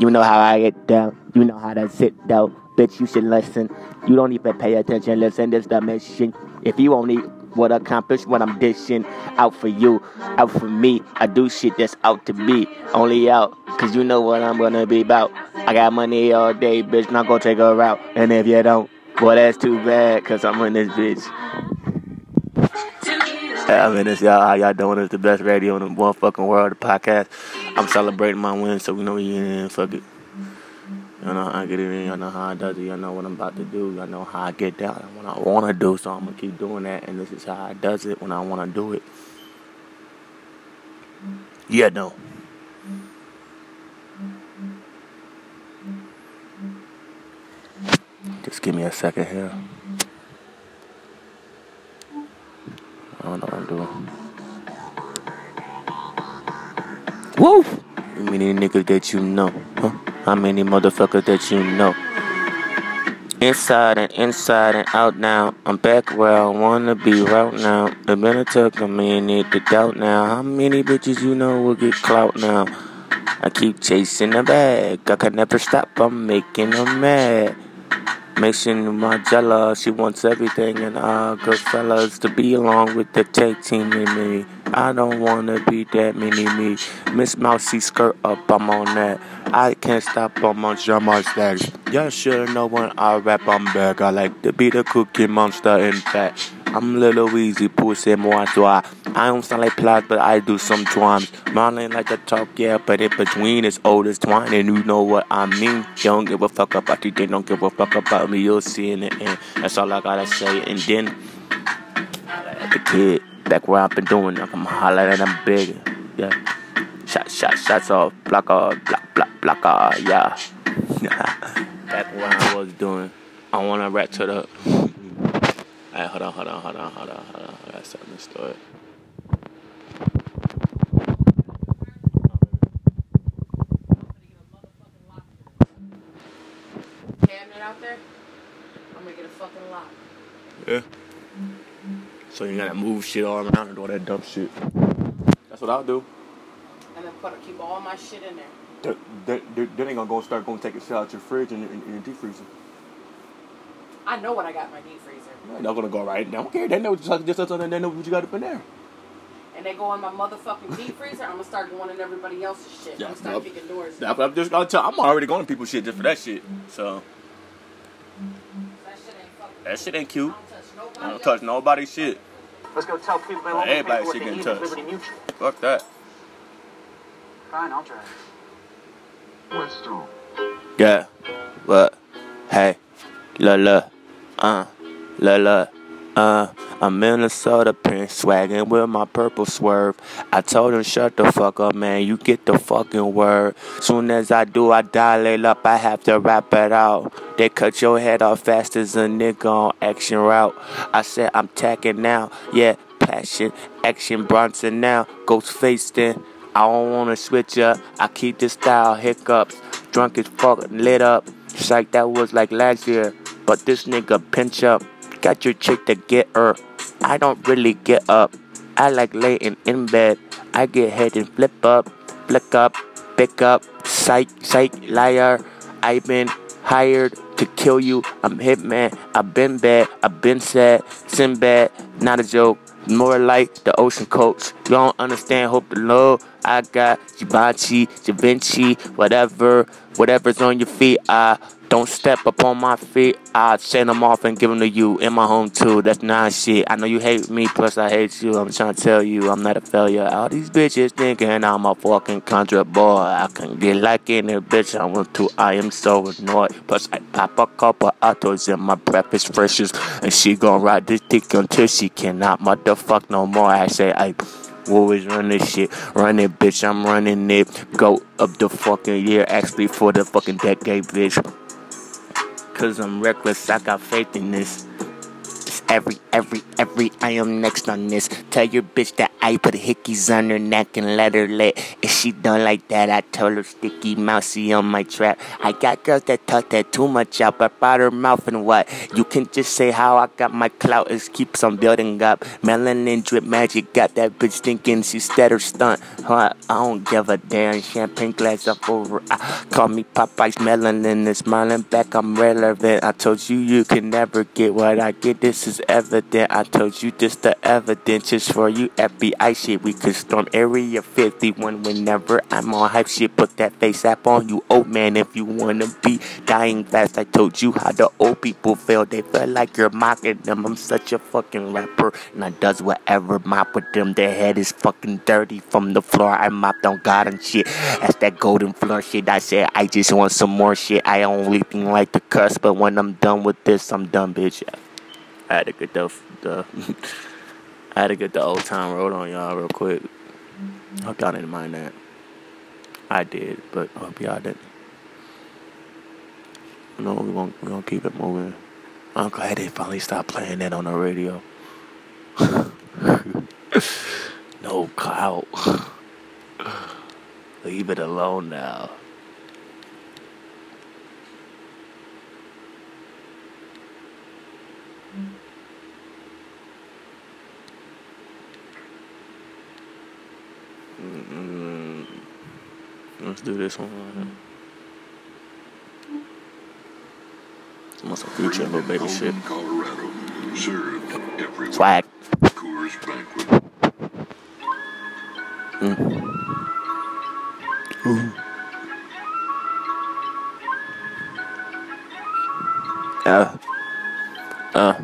You know how I get down. You know how to sit down. Bitch, you should listen. You don't even pay attention. Listen, this the mission. If you only would accomplish what I'm dishing out for you, out for me, I do shit that's out to be. Only out, cause you know what I'm gonna be about. I got money all day, bitch, not gonna take a route. And if you don't, boy, that's too bad, cause I'm in this bitch. I mean, it's y'all, how y'all doing? It's the best radio in the one fucking world, the podcast. I'm celebrating my win, so we know we in, fuck it. Y'all know how I get it in. Y'all know how I does it. Y'all know what I'm about to do. Y'all know how I get down what I want to do. So I'm gonna keep doing that. And this is how I does it when I want to do it. Yeah, no. Just give me a second here. I don't know what I'm doing. Woo! How many niggas that you know? Huh? How many motherfuckers that you know? Inside and inside and out now. I'm back where I wanna be right now. The minute took a minute to doubt now. How many bitches you know will get clout now? I keep chasing the bag. I can never stop. I'm making them mad. My jealous. She wants everything and all good fellas to be along with the tag team with me. I don't wanna be that mini me. Miss Mousy skirt up, I'm on that. I can't stop on my my stacks. Y'all should know when I rap, I'm back. I like to be the cookie monster, in fact. I'm little easy, pussy moi toi. I don't sound like plot, but I do some drums. Marlon like to talk, yeah, but in between it's old as twine, and you know what I mean. You don't give a fuck about you, they don't give a fuck about me. You'll see in the end. That's all I gotta say. And then, at the kid, back where I've been doing, I'm hollering I'm big, yeah. Shot, shot, shots off, block off, block, block, block off, yeah. back where I was doing. I wanna to the. Alright, hold on, hold on, hold on, hold on, hold on. I got something to start. Cabinet out there. I'm gonna get a fucking lock. Yeah. So you gotta move shit all around and all that dumb shit. That's what I'll do. And then put keep all my shit in there. Then, then then they gonna go start going to take a shit out your fridge and, and, and your deep freezer. I know what I got in my deep freezer. They're not gonna go right. They don't care. They know just just something. They know what you got up in there. And they go in my motherfucking deep freezer. I'm gonna start going in everybody else's shit. Yeah, I'm gonna start kicking doors. I'm just gonna tell. I'm already going to people's shit just for that shit. So That shit ain't fucking. That shit ain't cute. don't touch. I don't touch nobody's shit. Let's go tell people they won't Everybody should get they in touch. at Liberty Mutual. Fuck that. Fine, I'll try. Yeah. What? Hey. La la. Uh. La la. Uh. I'm Minnesota Prince swagging with my purple swerve. I told him shut the fuck up, man. You get the fucking word. Soon as I do, I dilate up. I have to rap it out. They cut your head off fast as a nigga on action route. I said I'm tacking now. Yeah, passion, action, Bronson now. Ghost face then. I don't wanna switch up. I keep this style hiccups. Drunk as fuck, lit up. Psych, that was like last year. But this nigga pinch up. Got your chick to get her. I don't really get up. I like laying in bed. I get head and flip up, flick up, pick up. Psych, psych, liar. I've been hired to kill you. I'm hitman. I've been bad. I've been sad. Sinbad, not a joke. More like the ocean coach. You don't understand. Hope the love I got. Givenchy, Da Vinci, whatever, whatever's on your feet. I don't step upon my feet. I send them off and give them to you in my home too. That's not shit. I know you hate me, plus I hate you. I'm trying to tell you I'm not a failure. All these bitches thinking I'm a fucking contra boy. I can get like any bitch I want to. I am so annoyed. Plus I pop a couple autos and my breath is freshest. And she gon' ride this dick until she cannot motherfuck no more. I say I always run this shit. Run it, bitch. I'm running it. Go up the fucking year. Actually for the fucking decade, bitch. Cause I'm reckless, I got faith in this. It's every every, every. I am next on this. Tell your bitch that I put hickeys on her neck and let her lit. If she done like that, I told her sticky mousey on my trap. I got girls that talk that too much out, but out her mouth and what? You can just say how I got my clout is keeps on building up. Melanin drip magic got that bitch thinking she steady stunt. Huh? I don't give a damn. Champagne glass up over. I, call me Popeye's melanin is smiling back. I'm relevant. I told you you can never get what I get. This is evident. I told you this the evidence is for you. FBI shit. We could storm Area 51 whenever I'm on hype shit. Put that FaceApp on you, old man. If you wanna be dying fast, I told you how the old people feel. They feel like you're mocking them. I'm such a fucking rapper, and I does whatever mop with them. Their head is fucking dirty from the floor. I mopped on God and shit. That's that golden floor shit. I said I just want some more shit. I only thing like the cuss, but when I'm done with this, I'm done, bitch. I had to get the, the I had to get the old time road on y'all real quick. Hope y'all didn't mind that. I did, but hope y'all didn't. No, we're gonna, we gonna keep it moving. I'm glad they finally stopped playing that on the radio. no clout. Leave it alone now. Mm, Let's do this one. Some some future little baby shit. Colorado. Served everyone. Swag. Coors Banquet. Uh. Uh.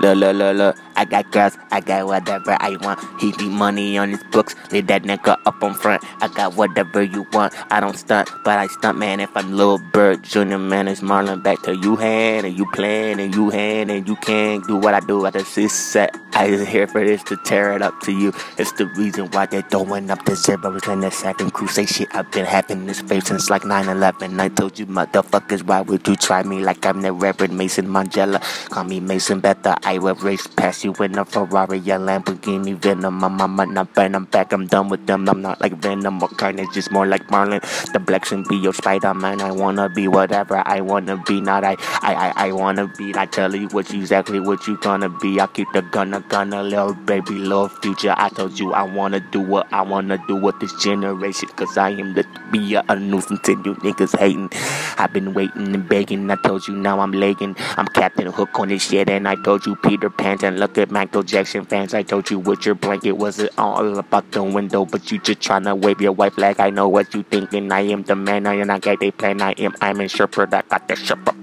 Look, look, look, look. I got girls, I got whatever I want. He need money on his books, leave that nigga up on front. I got whatever you want. I don't stunt, but I stunt, man. If I'm Lil Bird Jr., man, it's Marlon back to you hand, and you plan, and you hand, and you can't do what I do at the six set. I is here for this to tear it up to you. It's the reason why they're throwing up the zeros in the second crusade shit. I've been having this face since like 9 11. I told you, motherfuckers, why would you try me like I'm the Reverend Mason Mandela? Call me Mason Better. I will race past you in a Ferrari, a Lamborghini, Venom. My mama not burn, I'm back, I'm done with them. I'm not like Venom or Carnage, just more like Marlon. The Black should be your Spider Man. I wanna be whatever I wanna be, not I, I, I, I wanna be. I tell you what exactly what you gonna be. I keep the gun, a gun, a little baby, little future. I told you I wanna do what I wanna do with this generation, cause I am the be a, a nuisance and you niggas hating. I've been waiting and begging. I told you now I'm legging. I'm Captain Hook on this shit, and I told you Peter Pan and look at Michael Jackson fans. I told you with your blanket was it all about the window, but you just tryna wave your white flag. I know what you thinking. I am the man. I am not get they plan. I am. I'm in Shepherd. I got the Shepherd.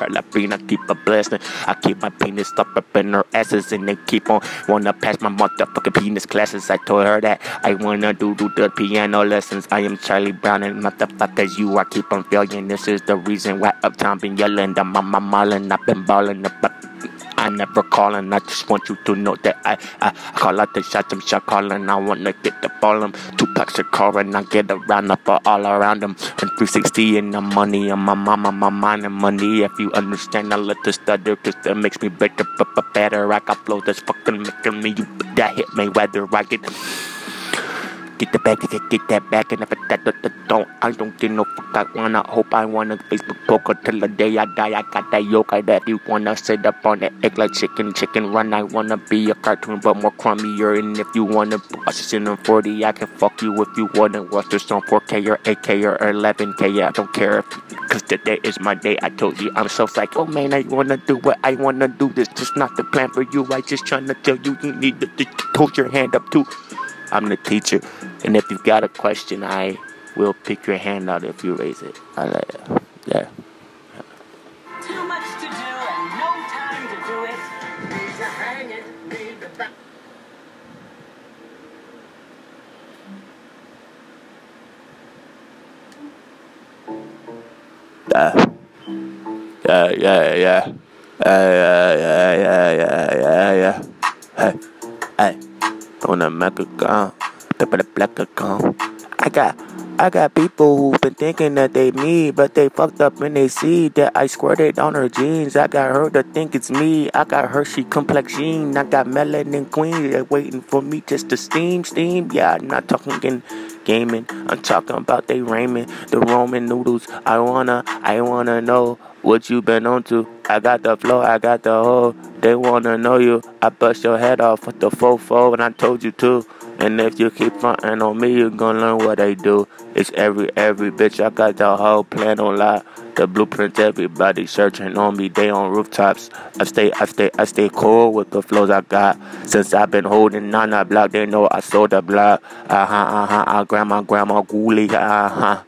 I keep a blessing. I keep my penis stuck up in her asses, and they keep on wanna pass my motherfucking penis classes. I told her that I wanna do do the piano lessons. I am Charlie Brown and motherfuckers, you I keep on failing. This is the reason why uptown been yelling. The mama mauling, I've been balling. But I never calling. I just want you to know that I I, I call out the shots. I'm shot calling. I wanna get the ball. them. Two packs of car and I get around up all around them. And 360 and the money on my mama, my mind and money. If you understand, I let the stutter cause that makes me better, but better. I got flow that's fucking making me. You that hit me whether I get. Get the back, get, get that back, and if it that, that, that don't, I don't get no fuck. I wanna hope I wanna Facebook poker till the day I die. I got that yoga that you wanna sit up on that egg like chicken, chicken run. I wanna be a cartoon, but more crummier. And if you wanna watch this in 40, I can fuck you if you wanna watch this on 4K or 8K or 11K. Yeah, I don't care if, cause today is my day. I told you I'm so psyched. Oh man, I wanna do what I wanna do. This just not the plan for you. I just tryna tell you you need to, to hold your hand up too. I'm the teacher, and if you've got a question, I will pick your hand out if you raise it. I like it. Yeah. Too much to do and no time to do it. Need to hang it, need to back. Yeah. Yeah, yeah, yeah. Yeah, yeah, yeah, yeah, yeah, yeah, yeah. Hey. On black account. I got I got people who've been thinking that they me, but they fucked up when they see that I squirted on her jeans. I got her to think it's me. I got Hershey complexion. I got melanin queen. Waiting for me just to steam, steam. Yeah, I'm not talking in gaming. I'm talking about they ramen, the Roman noodles. I wanna, I wanna know what you been on to. I got the flow, I got the hole. They wanna know you. I bust your head off with the fofo, and I told you to. And if you keep frontin' on me, you gon' learn what I do. It's every, every bitch. I got the whole plan on lock. The blueprints, everybody searching on me. They on rooftops. I stay, I stay, I stay cool with the flows I got. Since I've been holding on that block, they know I sold the block. Uh huh, uh huh. I grandma, grandma, ghoulie. Uh huh.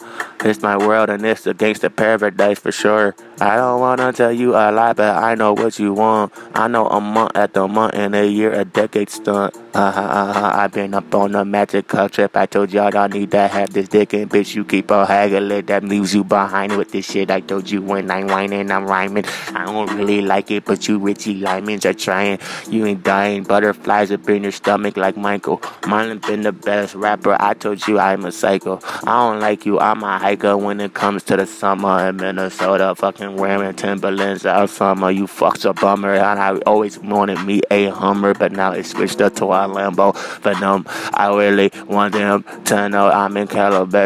It's my world and it's a gangster paradise for sure. I don't wanna tell you a lie, but I know what you want. I know a month at the month and a year, a decade stunt. Uh huh, uh huh. I've been up on the magic car trip. I told y'all I need to have this dick and bitch. You keep on haggling, that leaves you behind with this shit. I told you when I'm whining, I'm rhyming. I don't really like it, but you Richie Lyman's are trying. You ain't dying. Butterflies up in your stomach like Michael. Mine been the best rapper. I told you I'm a psycho. I don't like you. I'm a hiker when it comes to the summer in Minnesota. Fucking wearing Timberlands all summer. You fucks a bummer. And I always wanted me a Hummer, but now it switched up to a Lambo. But um, I really want them to know I'm in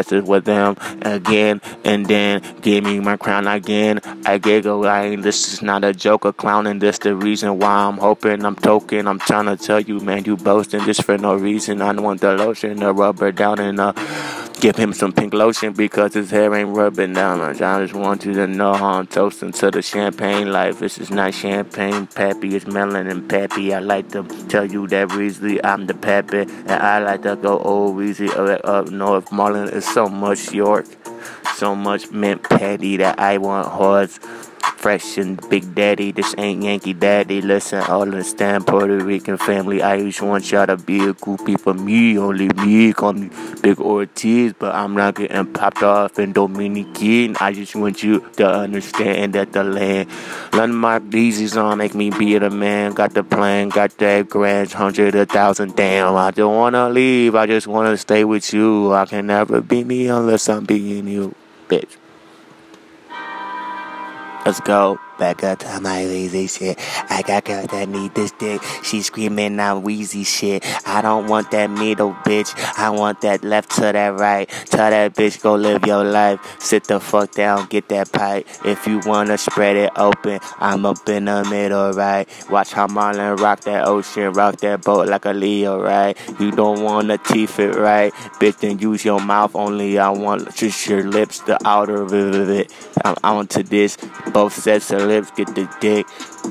With them again. And then give me my crown again. I giggle. I this is not a joke or clowning. This the reason why I'm hoping I'm token. I'm trying to tell you, man, you boasting just for no reason. I don't want the lotion, the rubber down and uh give him some pink lotion because his hair ain't rubbing down. I just want you to know how I'm toasting to the champagne life. This is not champagne, pappy. It's melon and pappy. I like to tell you that Weasley, I'm the pappy, and I like to go old Weasley up, up north. Marlon is so much York, so much mint patty that I want horse. Fresh and Big Daddy, this ain't Yankee Daddy. Listen, all understand Puerto Rican family. I just want y'all to be a groupie for me, only me. Call me Big Ortiz, but I'm not getting popped off in Dominican. I just want you to understand that the land, landmark Yeezys on make me be the man. Got the plan, got that grand hundred, a thousand. Damn, I don't wanna leave. I just wanna stay with you. I can never be me unless I'm being you, bitch. Let's go. Back up to my lazy shit. I got girls that need this dick. She screaming out wheezy shit. I don't want that middle bitch. I want that left to that right. Tell that bitch go live your life. Sit the fuck down, get that pipe. If you wanna spread it open, I'm up in the middle, right? Watch how Marlon rock that ocean, rock that boat like a Leo, right? You don't wanna teeth it, right? Bitch, then use your mouth only. I want just your lips, the outer of it. I'm onto this. Both sets of get the dick.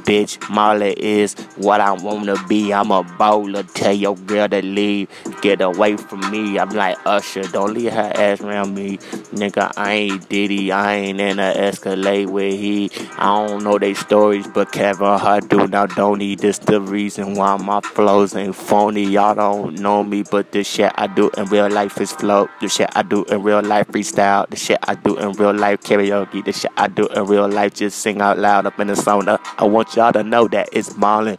Bitch, Marley is what I wanna be. I'm a bowler. Tell your girl to leave. Get away from me. I'm like Usher. Don't leave her ass around me. Nigga, I ain't Diddy. I ain't in a Escalade with he. I don't know they stories, but Kevin Hart do. Now, don't he? This the reason why my flows ain't phony. Y'all don't know me, but the shit I do in real life is flow. The shit I do in real life freestyle. The shit I do in real life karaoke. The shit I do in real life just sing out loud up in the sauna. I want y'all to know that it's Marlon.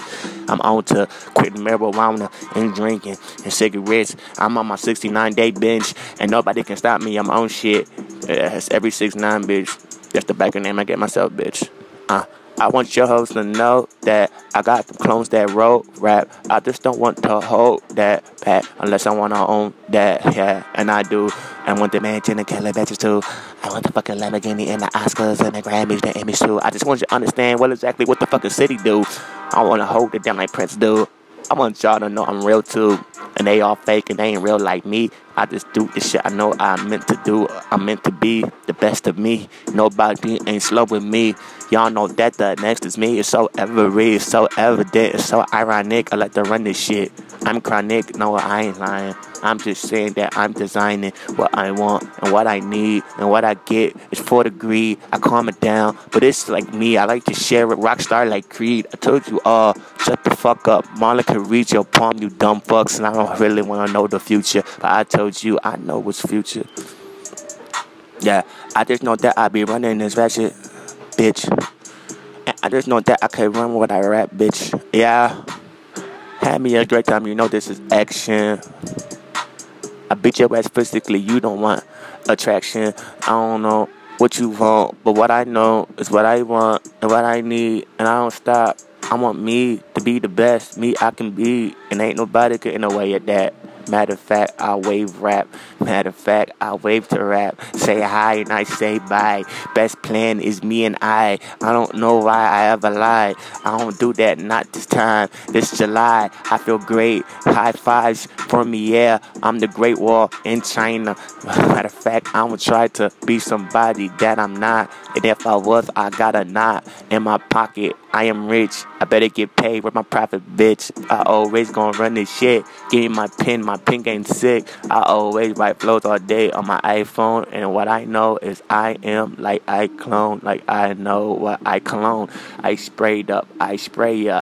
I'm on to quitting marijuana and drinking and cigarettes. I'm on my 69 day binge and nobody can stop me. I'm on shit. It's every 69 bitch. That's the back name I get myself, bitch. Uh, I want your hoes to know that I got the clones that road rap. I just don't want to hold that back unless I want to own that, yeah, and I do. I want the mansion and Calabasas too. I want the fucking Lamborghini and the Oscars and the Grammys, the Emmys too. I just want you to understand what exactly what the fucking city do. I want to hold it down like Prince do. I want y'all to know I'm real too. And they all fake and they ain't real like me. I just do the shit I know I'm meant to do. I'm meant to be the best of me. Nobody ain't slow with me. Y'all know that the next is me. It's so every, it's so evident, it's so ironic. I like to run this shit. I'm chronic, no, I ain't lying. I'm just saying that I'm designing what I want and what I need and what I get for the greed. I calm it down, but it's like me. I like to share it. Rockstar like Creed. I told you all, shut the fuck up. Marlon can reach your palm, you dumb fucks, and I don't really want to know the future. But I told you, I know what's future. Yeah, I just know that I be running this ratchet, bitch. And I just know that I can run what I rap, bitch. Yeah. Have me a great time. You know this is action. I beat your ass physically. You don't want attraction. I don't know what you want, but what I know is what I want and what I need, and I don't stop. I want me to be the best me I can be, and ain't nobody getting away at that. Matter of fact, I wave rap. Matter of fact, I wave to rap. Say hi and I say bye. Best plan is me and I. I don't know why I ever lied. I don't do that, not this time. This July, I feel great. High fives for me, yeah. I'm the Great Wall in China. Matter of fact, I'm gonna try to be somebody that I'm not. And if I was, I got a knot in my pocket. I am rich. I better get paid with my profit, bitch. I always gonna run this shit. Give me my pen, my pen ain't sick. I always write flows all day on my iPhone. And what I know is I am like I clone, like I know what I clone. I sprayed up, I spray up.